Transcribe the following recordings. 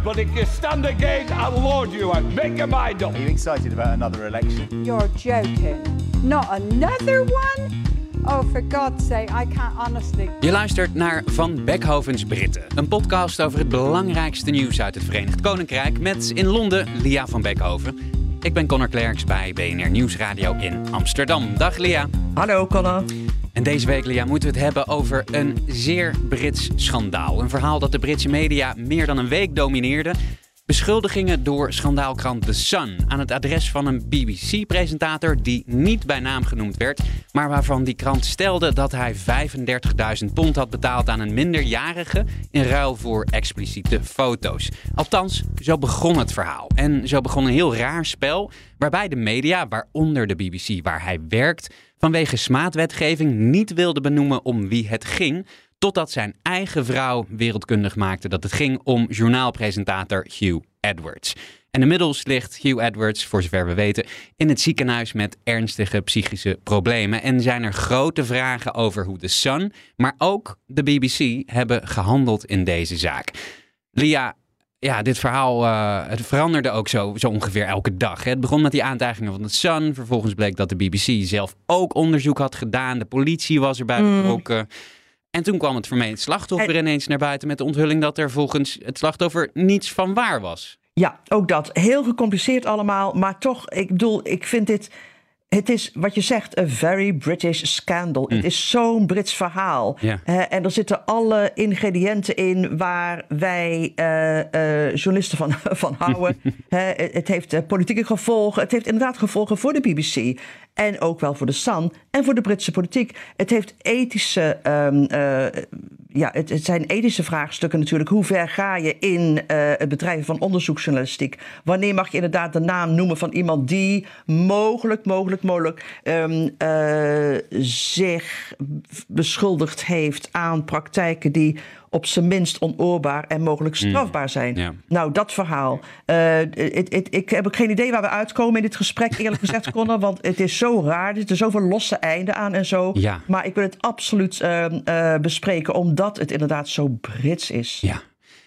Now. But if you stand again, I'll lord you out. Make your mind up. Are you excited about another election? You're joking. Not another one? Oh, for God's sake, I can't honestly. Je luistert naar Van Beckhovens Britten, een podcast over het belangrijkste nieuws uit het Verenigd Koninkrijk met in Londen Lia van Beckhoven. Ik ben Connor Klerks bij BNR Nieuwsradio in Amsterdam. Dag Lia. Hallo Connor. En deze week, moeten we het hebben over een zeer Brits schandaal. Een verhaal dat de Britse media meer dan een week domineerde. Beschuldigingen door schandaalkrant The Sun aan het adres van een BBC-presentator die niet bij naam genoemd werd, maar waarvan die krant stelde dat hij 35.000 pond had betaald aan een minderjarige in ruil voor expliciete foto's. Althans, zo begon het verhaal. En zo begon een heel raar spel waarbij de media, waaronder de BBC waar hij werkt, vanwege smaadwetgeving niet wilde benoemen om wie het ging, totdat zijn eigen vrouw wereldkundig maakte dat het ging om journaalpresentator Hugh Edwards. En inmiddels ligt Hugh Edwards, voor zover we weten, in het ziekenhuis met ernstige psychische problemen. En zijn er grote vragen over hoe The Sun, maar ook de BBC hebben gehandeld in deze zaak. Lia, ja, dit verhaal uh, het veranderde ook zo, zo ongeveer elke dag. Het begon met die aantijgingen van The Sun. Vervolgens bleek dat de BBC zelf ook onderzoek had gedaan. De politie was erbij betrokken. En toen kwam het vermeend slachtoffer ineens naar buiten met de onthulling dat er volgens het slachtoffer niets van waar was. Ja, ook dat. Heel gecompliceerd allemaal. Maar toch, ik bedoel, ik vind dit. Het is wat je zegt, een very British scandal. Het is zo'n Brits verhaal. En er zitten alle ingrediënten in waar wij eh, eh, journalisten van, van houden. Het, heeft eh, politieke gevolgen. Het heeft inderdaad gevolgen voor de BBC. En ook wel voor de Sun en voor de Britse politiek. Het heeft ethische. ehm, eh, ja, het, het zijn ethische vraagstukken natuurlijk. Hoe ver ga je in het bedrijven van onderzoeksjournalistiek? Wanneer mag je inderdaad de naam noemen van iemand die mogelijk, mogelijk, mogelijk ehm, eh, zich beschuldigd heeft aan praktijken die op zijn minst onoorbaar en mogelijk strafbaar zijn? Nou, dat verhaal. Eh, ik heb ook geen idee waar we uitkomen in dit gesprek, eerlijk gezegd, Connor. Want het is zo raar. Er zitten zoveel losse einden aan en zo. Ja. Maar ik wil het absoluut ehm, eh, bespreken, omdat het inderdaad zo Brits is. Ja.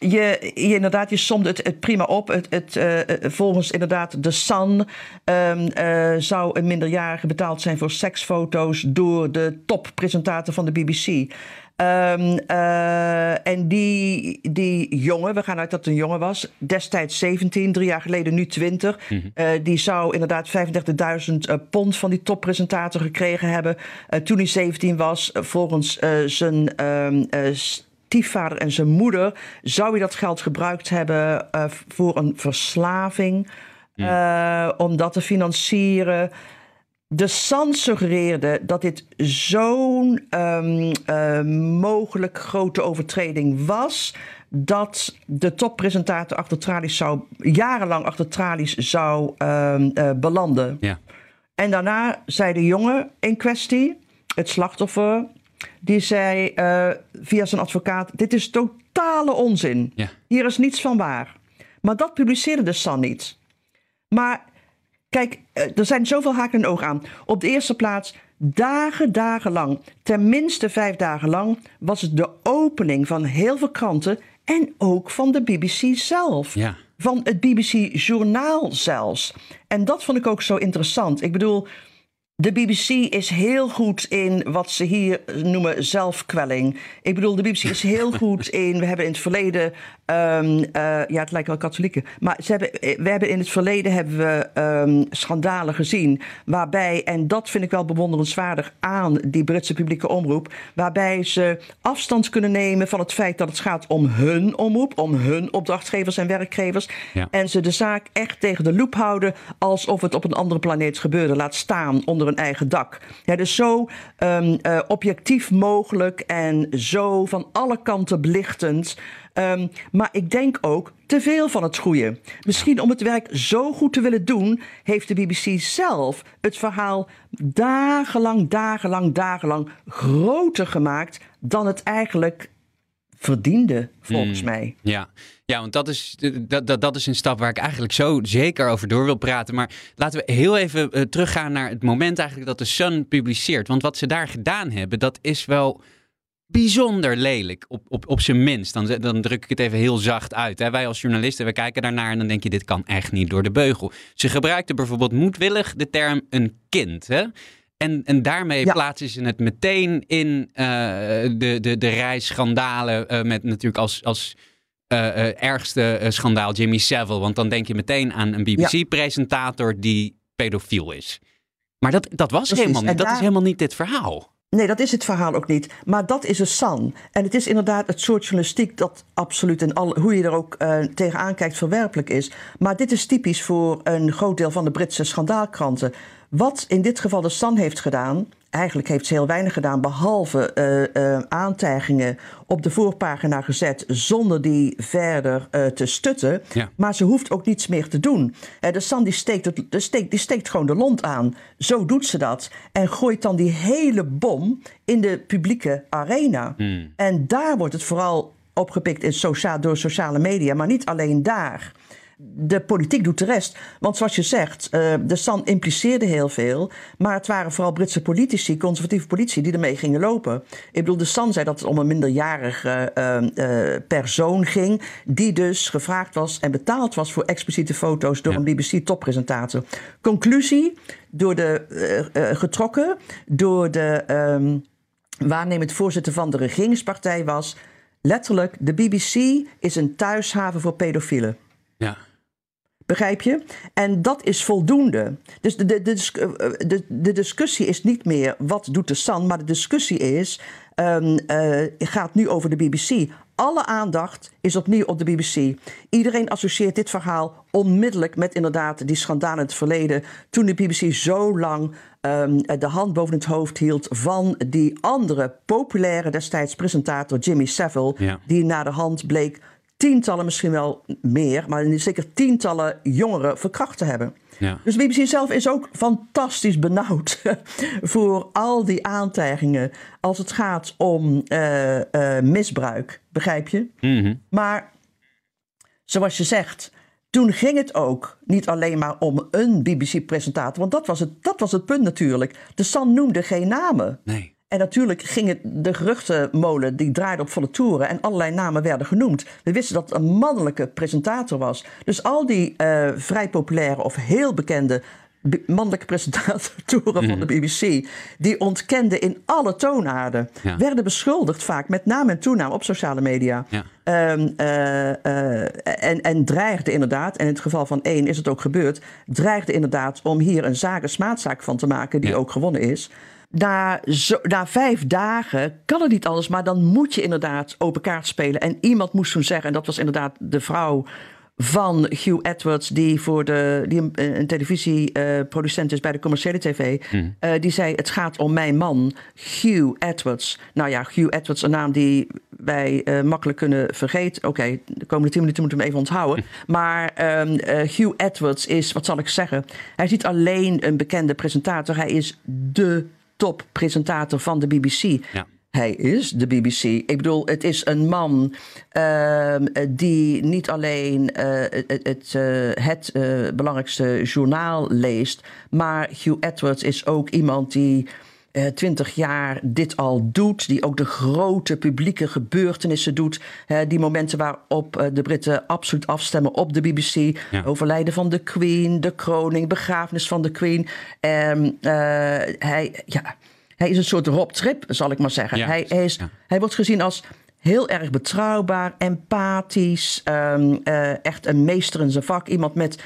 Je, je, inderdaad, je somde het, het prima op. Het, het, eh, eh, volgens inderdaad de Sun ehm, eh, zou een minderjarige betaald zijn voor seksfoto's door de toppresentator van de BBC. Ehm, eh, en die, die jongen, we gaan uit dat het een jongen was, destijds 17, drie jaar geleden nu 20. eh, die zou inderdaad 35.000 eh, pond van die toppresentator gekregen hebben. toen hij 17 was, volgens zijn ehm, eh, stiefvader en zijn moeder, zou hij dat geld gebruikt hebben eh, voor een verslaving, eh, om dat te financieren. De Sun suggereerde dat dit zo'n ehm, eh, mogelijk grote overtreding was. Dat de toppresentator achter tralies zou, jarenlang achter tralies zou ehm, eh, belanden. Ja. En daarna zei de jongen in kwestie, het slachtoffer, die zei eh, via zijn advocaat: Dit is totale onzin. Ja. Hier is niets van waar. Maar dat publiceerde de Sun niet. Maar kijk, eh, er zijn zoveel haken en ogen aan. Op de eerste plaats, dagen, dagen lang, tenminste vijf dagen lang, was het de opening van heel veel kranten en ook van de BBC zelf. Ja. Van het BBC-journaal zelfs. En dat vond ik ook zo interessant. Ik bedoel, de BBC is heel goed in wat ze hier noemen zelfkwelling. Ik bedoel, de BBC is heel goed in. We hebben in het verleden. ehm, eh, ja, het lijkt wel katholieken. Maar ze hebben, eh, we hebben in het verleden hebben we ehm, schandalen gezien. Waarbij, en dat vind ik wel bewonderenswaardig aan die Britse publieke omroep. Waarbij ze afstand kunnen nemen van het feit dat het gaat om hun omroep. Om hun opdrachtgevers en werkgevers. Ja. En ze de zaak echt tegen de loep houden. alsof het op een andere planeet gebeurde. Laat staan onder een eigen dak. Ja, dus zo um, uh, objectief mogelijk en zo van alle kanten belichtend. Um, maar ik denk ook te veel van het goede. Misschien om het werk zo goed te willen doen, heeft de BBC zelf het verhaal dagenlang, dagenlang, dagenlang groter gemaakt dan het eigenlijk verdiende, volgens Hmm. mij. Ja. ja, want dat is, dat, dat, dat is een stap waar ik eigenlijk zo zeker over door wil praten. Maar laten we heel even uh, teruggaan naar het moment eigenlijk dat de Sun publiceert. Want wat ze daar gedaan hebben, dat is wel bijzonder lelijk, op, op, op zijn minst. Dan, dan druk ik het even heel zacht uit. Hè. Wij als journalisten, we kijken daarnaar en dan denk je, dit kan echt niet door de beugel. Ze gebruikten bijvoorbeeld moedwillig de term een kind. Hè? En, en daarmee ja. plaatsen ze het meteen in uh, de, de, de rij schandalen uh, met natuurlijk als... als uh, ergste schandaal Jimmy Savile. Want dan denk je meteen aan een BBC-presentator die pedofiel is. Maar dat, dat was Precies. helemaal niet. Dat is helemaal niet dit verhaal. Nee, dat is het verhaal ook niet. Maar dat is een san. En het is inderdaad het soort journalistiek dat absoluut alle, hoe je er ook uh, tegenaan kijkt verwerpelijk is. Maar dit is typisch voor een groot deel van de Britse schandaalkranten. Wat in dit geval de Sun heeft gedaan, eigenlijk heeft ze heel weinig gedaan, behalve uh, uh, aantijgingen op de voorpagina gezet zonder die verder uh, te stutten. Ja. Maar ze hoeft ook niets meer te doen. de Sun die steekt, het, de steekt, die steekt gewoon de lont aan. Zo doet ze dat. En gooit dan die hele bom in de publieke arena. Hmm. En daar wordt het vooral opgepikt in sociaal, door sociale media, maar niet alleen daar de politiek doet de rest. Want zoals je zegt, uh, de San impliceerde heel veel. Maar het waren vooral Britse politici, conservatieve politici, die ermee gingen lopen. Ik bedoel, de San zei dat het om een minderjarige uh, uh, persoon ging. Die dus gevraagd was en betaald was voor expliciete foto's door ja. een BBC-toppresentator. Conclusie, door de, getrokken door de um, waarnemend voorzitter van de regeringspartij was. Letterlijk, de BBC is een thuishaven voor pedofielen. Ja. Begrijp je? En dat is voldoende. Dus de, de, de, de, de discussie is niet meer wat doet de San, maar de discussie is, um, uh, gaat nu over de BBC. Alle aandacht is opnieuw op de BBC. Iedereen associeert dit verhaal onmiddellijk met inderdaad die schandalen in het verleden. Toen de BBC zo lang um, de hand boven het hoofd hield van die andere populaire destijds presentator Jimmy Savile, ja. die na de hand bleek tientallen, misschien wel meer, maar zeker tientallen jongeren verkracht te hebben. Ja. Dus BBC zelf is ook fantastisch benauwd voor al die aantijgingen als het gaat om uh, uh, misbruik, begrijp je? Mm -hmm. Maar zoals je zegt, toen ging het ook niet alleen maar om een BBC-presentator, want dat was, het, dat was het punt natuurlijk. De San noemde geen namen. Nee. En natuurlijk ging het, de geruchtenmolen die draaide op volle toeren en allerlei namen werden genoemd. We wisten dat het een mannelijke presentator was. Dus al die uh, vrij populaire of heel bekende mannelijke presentatoren van de BBC, die ontkenden in alle toonaarden, ja. werden beschuldigd vaak met naam en toenaam op sociale media. Ja. Um, uh, uh, en, en dreigden inderdaad, en in het geval van één is het ook gebeurd, dreigden inderdaad om hier een zaak, een smaadzaak van te maken die ja. ook gewonnen is. Na, zo, na vijf dagen kan het niet anders, maar dan moet je inderdaad open kaart spelen. En iemand moest toen zeggen, en dat was inderdaad de vrouw van Hugh Edwards, die, voor de, die een, een televisieproducent uh, is bij de commerciële tv. Mm. Uh, die zei: Het gaat om mijn man, Hugh Edwards. Nou ja, Hugh Edwards, een naam die wij uh, makkelijk kunnen vergeten. Oké, okay, de komende tien minuten moeten we hem even onthouden. Maar um, Hugh Edwards is, wat zal ik zeggen? Hij is niet alleen een bekende presentator, hij is de toppresentator van de BBC. Ja. Hij is de BBC. Ik bedoel, het is een man uh, die niet alleen uh, het, het, uh, het belangrijkste journaal leest, maar Hugh Edwards is ook iemand die twintig jaar dit al doet, die ook de grote publieke gebeurtenissen doet, die momenten waarop de Britten absoluut afstemmen op de BBC, ja. overlijden van de Queen, de kroning, begrafenis van de Queen. En hij, ja. Hij is een soort Rob Trip, zal ik maar zeggen. Ja, hij, hij, is, ja. hij wordt gezien als heel erg betrouwbaar, empathisch, um, uh, echt een meester in zijn vak. Iemand met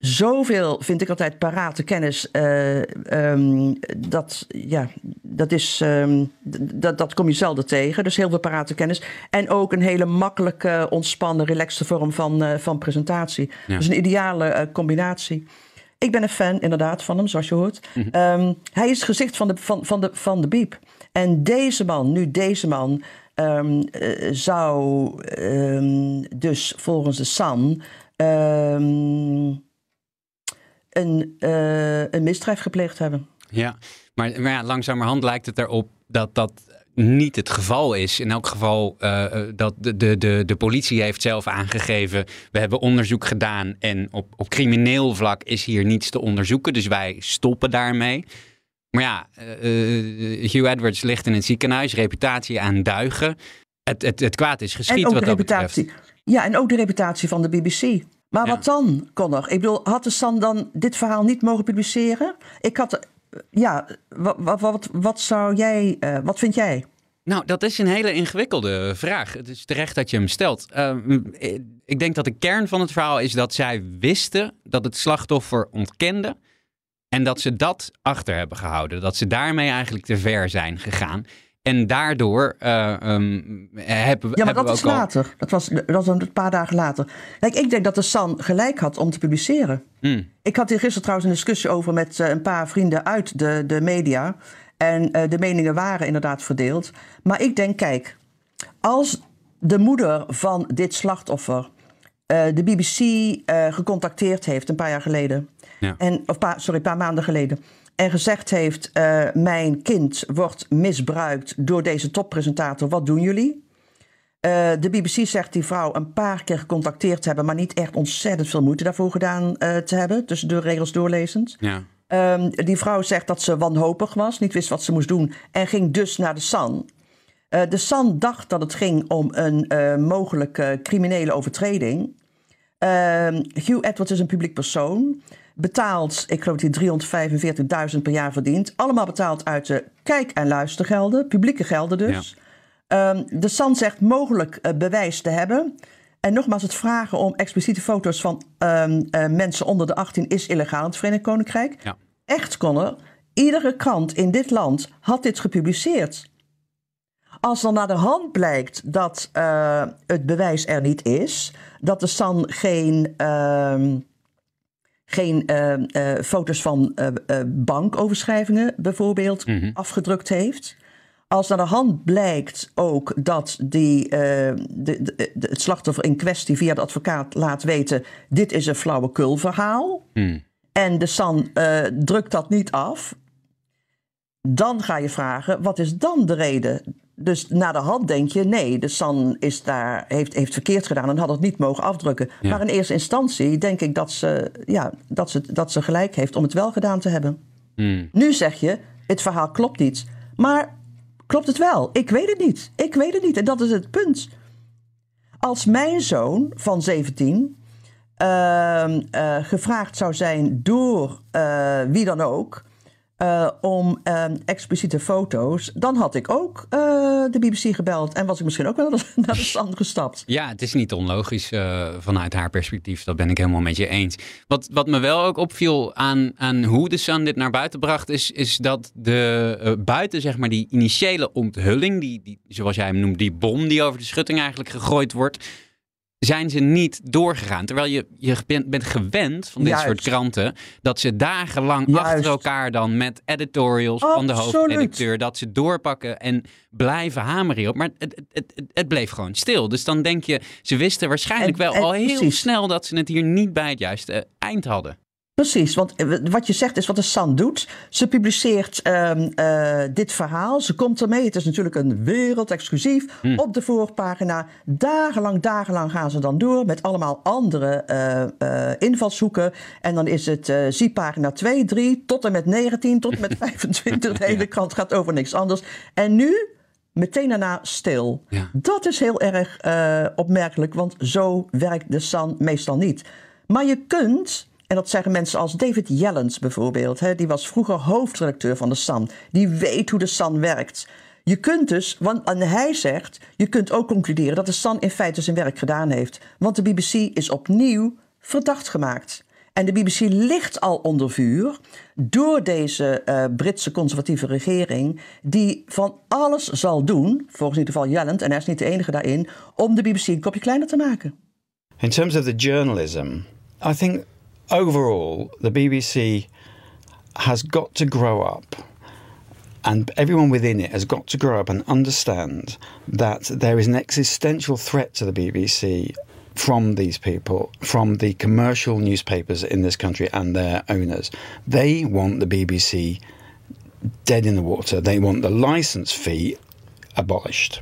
zoveel, vind ik altijd, parate kennis. Uh, um, dat, ja, dat, is, um, dat, dat kom je zelden tegen. Dus heel veel parate kennis. En ook een hele makkelijke, ontspannen, relaxte vorm van, uh, van presentatie. Ja. Dus een ideale combinatie. Ik ben een fan inderdaad van hem, zoals je hoort. Ehm, hij is het gezicht van de, van, van, de, van de Biep. En deze man, nu deze man, ehm, eh, zou ehm, dus volgens de San ehm, een, eh, een misdrijf gepleegd hebben. Ja, maar, maar ja, langzamerhand lijkt het erop dat dat niet het geval is. In elk geval uh, dat de, de, de, de politie heeft zelf aangegeven... we hebben onderzoek gedaan en op, op crimineel vlak is hier niets te onderzoeken. Dus wij stoppen daarmee. Maar ja, uh, Hugh Edwards ligt in het ziekenhuis, reputatie aan duigen. Het, het, het kwaad is geschied en ook wat de dat reputatie. betreft. Ja, en ook de reputatie van de BBC. Maar Ja. wat dan, Connor? Ik bedoel, had de San dan dit verhaal niet mogen publiceren? Ik had, eh, ja, wat, wat, wat, wat zou jij, eh, wat vind jij? Nou, dat is een hele ingewikkelde vraag. Het is terecht dat je hem stelt. Ehm, ik denk dat de kern van het verhaal is dat zij wisten dat het slachtoffer ontkende. En dat ze dat achter hebben gehouden. Dat ze daarmee eigenlijk te ver zijn gegaan. En daardoor eh, ehm, hebben, Ja, maar dat we al... later. Dat was, dat was een paar dagen later. Kijk, ik denk dat de San gelijk had om te publiceren. Hmm. Ik had hier gisteren trouwens een discussie over met eh, een paar vrienden uit de, de media. En eh, de meningen waren inderdaad verdeeld. Maar ik denk, kijk, als de moeder van dit slachtoffer de BBC gecontacteerd heeft een paar jaar geleden. Ja. En, of paar, sorry, een paar maanden geleden. En gezegd heeft: eh, Mijn kind wordt misbruikt door deze toppresentator. Wat doen jullie? Eh, de BBC zegt die vrouw een paar keer gecontacteerd te hebben, maar niet echt ontzettend veel moeite daarvoor gedaan eh, te hebben. Tussen de regels doorlezend. Ja. Ehm, die vrouw zegt dat ze wanhopig was, niet wist wat ze moest doen en ging dus naar de San. De San dacht dat het ging om een mogelijke criminele overtreding. Ehm, Hugh Edwards is een publiek persoon. Betaalt, ik geloof dat hij 345.000 per jaar verdient. Allemaal betaald uit de kijk- en luistergelden, publieke gelden dus. Ehm, de San zegt mogelijk eh, bewijs te hebben. En nogmaals, het vragen om expliciete foto's van ehm, eh, mensen onder de 18 is illegaal in het Verenigd Koninkrijk. Ja. Echt, Connor, iedere krant in dit land had dit gepubliceerd. Als dan naar de hand blijkt dat eh, het bewijs er niet is, dat de San geen, ehm, geen eh, eh, foto's van eh, bankoverschrijvingen bijvoorbeeld afgedrukt heeft. Als naar de hand blijkt ook dat die, de, de, de- het slachtoffer in kwestie via de advocaat laat weten: dit is een flauwekul verhaal. En de San drukt dat niet af. Dan ga je vragen: wat is dan de reden? Dus na de hand denk je: nee, de San is daar, heeft, heeft verkeerd gedaan en had het niet mogen afdrukken. Ja. Maar in eerste instantie denk ik dat ze, ja, dat, ze, dat ze gelijk heeft om het wel gedaan te hebben. Nu zeg je: het verhaal klopt niet. Maar klopt het wel? Ik weet het niet. Ik weet het niet. En dat is het punt. Als mijn zoon van 17 ehm, eh, gevraagd zou zijn door eh, wie dan ook eh, om ehm, expliciete foto's, dan had ik ook eh, de BBC gebeld en was ik misschien ook wel naar de, stand gestapt. Ja, het is niet onlogisch eh, vanuit haar perspectief. Dat ben ik helemaal met je eens. Wat, wat me wel ook opviel aan, aan hoe de Sun dit naar buiten bracht, is, is dat de buiten zeg maar die initiële onthulling, die, die, zoals jij hem noemt, die bom die over de schutting eigenlijk gegooid wordt, zijn ze niet doorgegaan. Terwijl je, je bent, bent gewend van dit Juist. soort kranten dat ze dagenlang Juist. achter elkaar dan met editorials van de hoofdredacteur dat ze doorpakken en blijven hameren hierop. Maar het, het, het, bleef gewoon stil. Dus dan denk je, ze wisten waarschijnlijk En- wel en al heel precies. snel dat ze het hier niet bij het juiste eind hadden. Precies, want eh, wat je zegt is wat de San doet. Ze publiceert ehm, eh, dit verhaal, ze komt ermee. Het is natuurlijk een wereldexclusief op de voorpagina. Dagenlang, dagenlang gaan ze dan door met allemaal andere eh, invalshoeken. En dan is het zie pagina 2, 3 tot en met 19, tot en met 25. De hele krant gaat over niks anders. En nu meteen daarna stil. Ja. Dat is heel erg opmerkelijk, want zo werkt de San meestal niet. Maar je kunt, en dat zeggen mensen als David Jellens bijvoorbeeld, hè, die was vroeger hoofdredacteur van de San, die weet hoe de San werkt. Je kunt dus, want en hij zegt, je kunt ook concluderen dat de San in feite zijn werk gedaan heeft. Want de BBC is opnieuw verdacht gemaakt. En de BBC ligt al onder vuur door deze eh, Britse conservatieve regering, die van alles zal doen, volgens in ieder geval Jelland, en hij is niet de enige daarin, om de BBC een kopje kleiner te maken. In terms of the journalism, I think overall, the BBC has got to grow up. And everyone within it has got to grow up and understand that there is an existential threat to the BBC from these people, from the commercial newspapers in this country and their owners. They want the BBC dead in the water. They want the license fee abolished.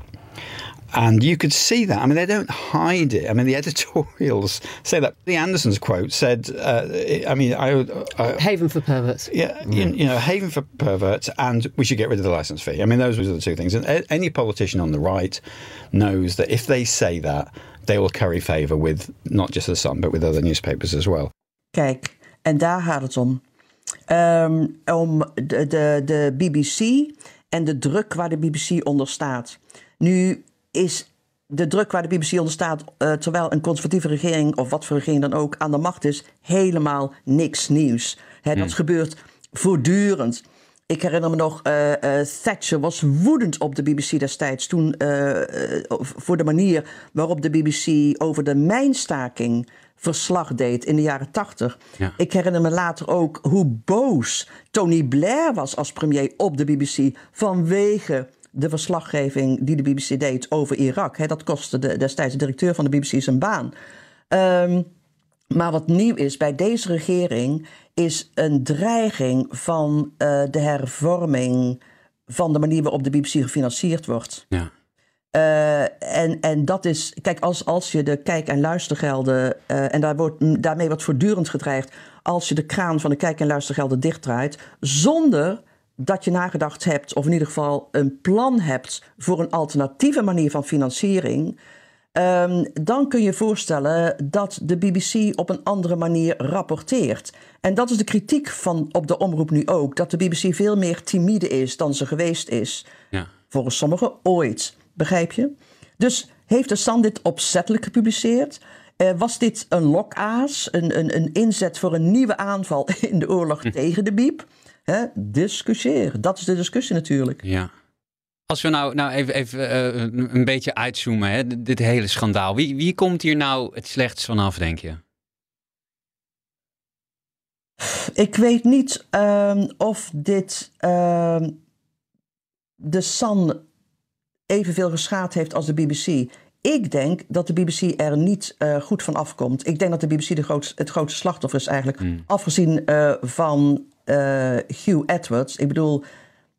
And you could see that. I mean, they don't hide it. I mean, the editorials say that. The Andersons quote said, uh, I mean, I, I, Haven for perverts. yeah, you, mm. you know, haven for perverts, and we should get rid of the license fee. I mean, those were the two things. And a- any politician on the right knows that if they say that, they will curry favour with not just the Sun, but with other newspapers as well. Kijk, en daar gaat het om. Ehm, om de, de, de BBC en de druk waar de BBC onder staat. Nu is de druk waar de BBC onder staat, eh, terwijl een conservatieve regering, of wat voor regering dan ook, aan de macht is, helemaal niks nieuws. Hè, Dat gebeurt voortdurend. Ik herinner me nog, eh, eh, Thatcher was woedend op de BBC destijds toen voor de manier waarop de BBC over de mijnstaking verslag deed in de jaren tachtig. Ja. Ik herinner me later ook hoe boos Tony Blair was als premier op de BBC vanwege de verslaggeving die de BBC deed over Irak. Hè, dat kostte de, destijds de directeur van de BBC zijn baan. Ehm, maar wat nieuw is bij deze regering is een dreiging van eh, de hervorming van de manier waarop de BBC gefinancierd wordt. Ja. Eh, en, en dat is, kijk, als, als je de kijk- en luistergelden, eh, en daar wordt, daarmee wordt voortdurend gedreigd, als je de kraan van de kijk- en luistergelden dichtdraait, zonder dat je nagedacht hebt, of in ieder geval een plan hebt voor een alternatieve manier van financiering, Ehm, dan kun je voorstellen dat de BBC op een andere manier rapporteert. En dat is de kritiek van op de omroep nu ook. Dat de BBC veel meer timide is dan ze geweest is. Ja. Volgens sommigen ooit. Begrijp je? Dus heeft de San dit opzettelijk gepubliceerd? Eh, was dit een lokaas, een, een, een inzet voor een nieuwe aanval in de oorlog tegen de Biep? Hè? Discussieer. Dat is de discussie natuurlijk. Ja. Als we nou, nou even, even eh, een beetje uitzoomen, hè, dit- hele schandaal. Wie, wie komt hier nou het slechtst vanaf, denk je? Ik weet niet ehm, of dit ehm, de Sun evenveel geschaad heeft als de BBC. Ik denk dat de BBC er niet eh, goed van afkomt. Ik denk dat de BBC de grootste, het grootste slachtoffer is eigenlijk. Afgezien eh, van eh, Hugh Edwards. Ik bedoel,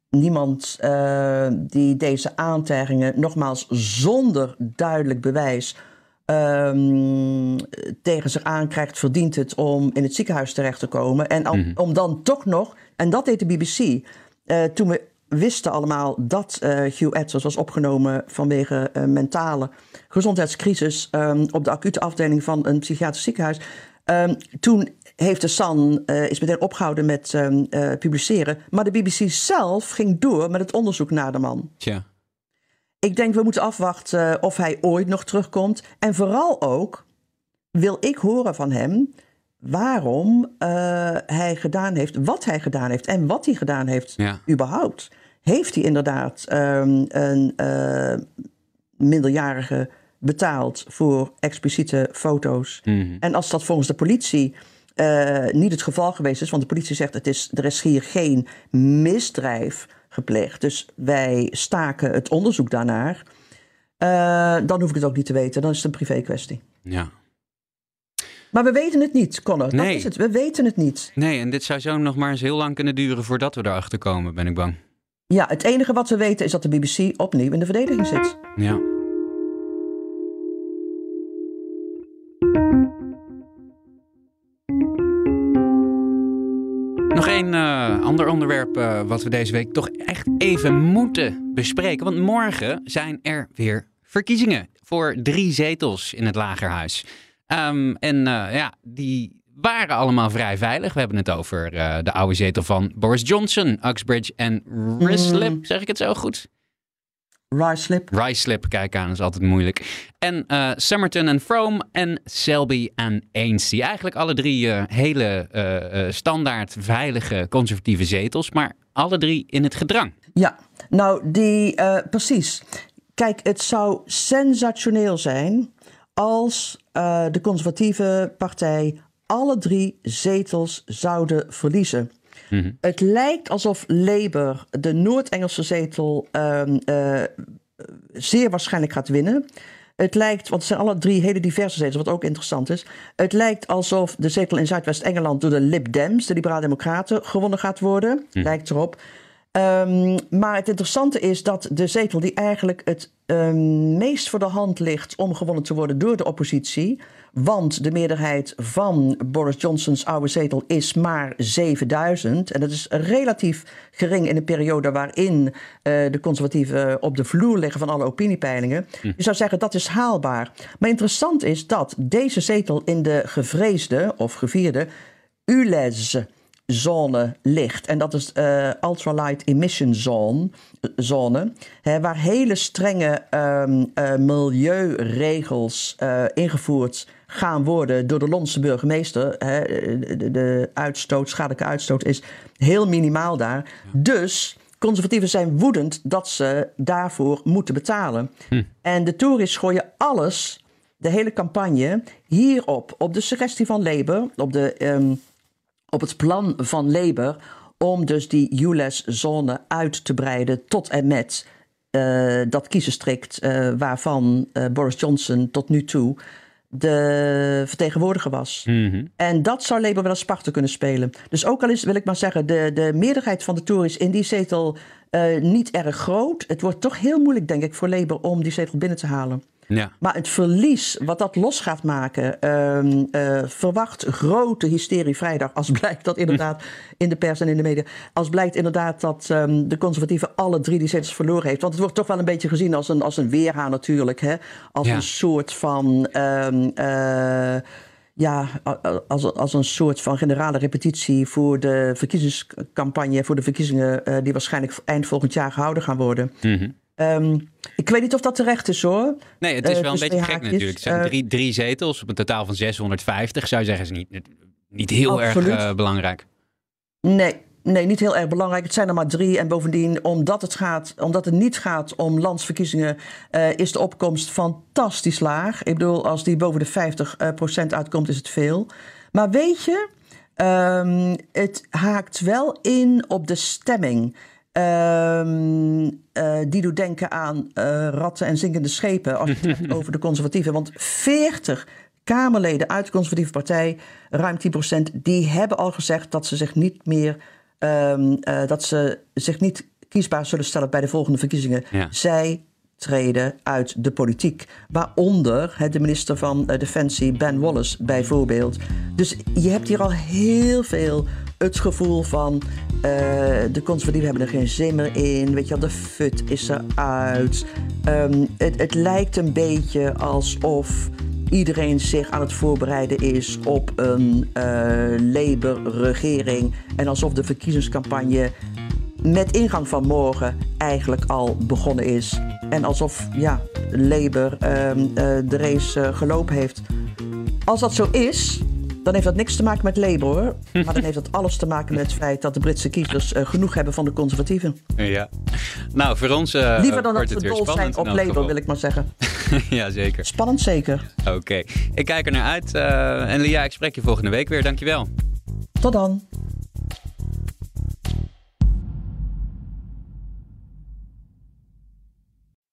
niemand eh, die deze aantijgingen, nogmaals zonder duidelijk bewijs, ehm, tegen zich aankrijgt, verdient het om in het ziekenhuis terecht te komen. En om, om dan toch nog, en dat deed de BBC, eh, toen we wisten allemaal dat Hugh Edwards was opgenomen vanwege een mentale gezondheidscrisis ehm, op de acute afdeling van een psychiatrisch ziekenhuis. Ehm, toen heeft de Sun eh, is meteen opgehouden met ehm, eh, publiceren. Maar de BBC zelf ging door met het onderzoek naar de man. Tja. Ik denk we moeten afwachten eh, of hij ooit nog terugkomt. En vooral ook wil ik horen van hem waarom hij gedaan heeft, wat hij gedaan heeft en wat hij gedaan heeft Ja. überhaupt. Heeft hij inderdaad ehm, een minderjarige betaald voor expliciete foto's? En als dat volgens de politie eh, niet het geval geweest is, want de politie zegt het is, er is hier geen misdrijf gepleegd, dus wij staken het onderzoek daarnaar, eh, dan hoef ik het ook niet te weten. Dan is het een privé kwestie. Ja. Maar we weten het niet, Connor. Dat Nee. is het. We weten het niet. Nee, en dit zou zo nog maar eens heel lang kunnen duren voordat we erachter komen, ben ik bang. Ja, het enige wat we weten is dat de BBC opnieuw in de verdediging zit. Ja. Nog één eh, ander onderwerp eh, wat we deze week toch echt even moeten bespreken. Want morgen zijn er weer verkiezingen voor drie zetels in het Lagerhuis. Ehm, en eh, ja, die waren allemaal vrij veilig. We hebben het over de oude zetel van Boris Johnson, Uxbridge en Rislip. Zeg ik het zo goed? Rislip. Rislip, kijk aan, is altijd moeilijk. En eh Somerton en Frome en Selby en Ainsty. Eigenlijk alle drie eh, hele eh, standaard veilige conservatieve zetels, maar alle drie in het gedrang. Ja, nou, die, precies. Kijk, het zou sensationeel zijn als de conservatieve partij alle drie zetels zouden verliezen. Het lijkt alsof Labour de Noord-Engelse zetel ehm, eh, zeer waarschijnlijk gaat winnen. Het lijkt, want het zijn alle drie hele diverse zetels, wat ook interessant is. Het lijkt alsof de zetel in Zuidwest-Engeland door de Lib Dems, de Liberale Democraten, gewonnen gaat worden. Lijkt erop. Ehm, maar het interessante is dat de zetel die eigenlijk het ehm, meest voor de hand ligt om gewonnen te worden door de oppositie. Want de meerderheid van Boris Johnson's oude zetel is maar 7000. En dat is relatief gering in een periode waarin eh, de conservatieven op de vloer liggen van alle opiniepeilingen. Je zou zeggen dat is haalbaar. Maar interessant is dat deze zetel in de gevreesde of gevierde ULEZ zone ligt. En dat is uh, ultralight emission zone, zone hè, waar hele strenge um, uh, milieuregels uh, ingevoerd gaan worden door de Londense burgemeester. Hè, de, de, uitstoot, schadelijke uitstoot is heel minimaal daar. Dus conservatieven zijn woedend dat ze daarvoor moeten betalen. Hm. En de Tories gooien alles, de hele campagne, hierop. Op de suggestie van Labour, op de... Um, op het plan van Labour om dus die ULEZ-zone uit te breiden tot en met uh, dat kiezenstrikt uh, waarvan uh, Boris Johnson tot nu toe de vertegenwoordiger was. Mm -hmm. En dat zou Labour wel als parten kunnen spelen. Dus ook al is, wil ik maar zeggen, de, de meerderheid van de Tories in die zetel niet erg groot. Het wordt toch heel moeilijk, denk ik, voor Labour om die zetel binnen te halen. Ja. Maar het verlies wat dat los gaat maken, uh, uh, verwacht grote hysterie vrijdag. Als blijkt dat inderdaad in de pers en in de media. Als blijkt inderdaad dat um, de conservatieven alle drie die zetels verloren heeft. Want het wordt toch wel een beetje gezien als een, als een weerhaan natuurlijk. Hè? Als ja. een soort van. Um, uh, ja, als, als een soort van generale repetitie voor de verkiezingscampagne, voor de verkiezingen uh, die waarschijnlijk eind volgend jaar gehouden gaan worden. Mm -hmm. Um, ik weet niet of dat terecht is hoor. Nee, het is uh, wel een beetje gek natuurlijk. Het zijn uh, drie, drie zetels op een totaal van 650. Zou je zeggen, is niet, niet heel absoluut. erg uh, belangrijk. Nee, nee, niet heel erg belangrijk. Het zijn er maar drie. En bovendien, omdat het, gaat, omdat het niet gaat om landsverkiezingen, uh, is de opkomst fantastisch laag. Ik bedoel, als die boven de 50% uitkomt, is het veel. Maar weet je, um, het haakt wel in op de stemming. Um, uh, die doet denken aan uh, ratten en zinkende schepen als je het hebt over de conservatieven. Want 40 Kamerleden uit de conservatieve partij, ruim 10%, die hebben al gezegd dat ze zich niet meer um, uh, dat ze zich niet kiesbaar zullen stellen bij de volgende verkiezingen. Ja. Zij treden uit de politiek. Waaronder hè, de minister van Defensie, Ben Wallace, bijvoorbeeld. Dus je hebt hier al heel veel het gevoel van uh, de conservatieven hebben er geen zin meer in. Weet je wel, de fut is eruit. Um, het, het lijkt een beetje alsof iedereen zich aan het voorbereiden is op een uh, Labour-regering. En alsof de verkiezingscampagne met ingang van morgen eigenlijk al begonnen is. En alsof ja, Labour um, uh, de race gelopen heeft. Als dat zo is, dan heeft dat niks te maken met Labour hoor. Maar dan heeft dat alles te maken met het feit dat de Britse kiezers uh, genoeg hebben van de conservatieven. Ja. Nou, voor ons. Uh, Liever dan dat we dol zijn op Labour, geval. wil ik maar zeggen. ja, zeker. Spannend zeker. Oké. Okay. Ik kijk er naar uit. Uh, en Lia, ik spreek je volgende week weer. Dankjewel. Tot dan.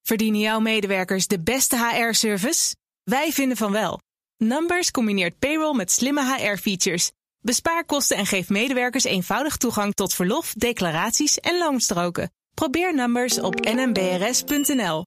Verdienen jouw medewerkers de beste HR-service? Wij vinden van wel. Numbers combineert payroll met slimme HR-features. Bespaar kosten en geef medewerkers eenvoudig toegang tot verlof, declaraties en loonstroken. Probeer Numbers op nmbrs.nl.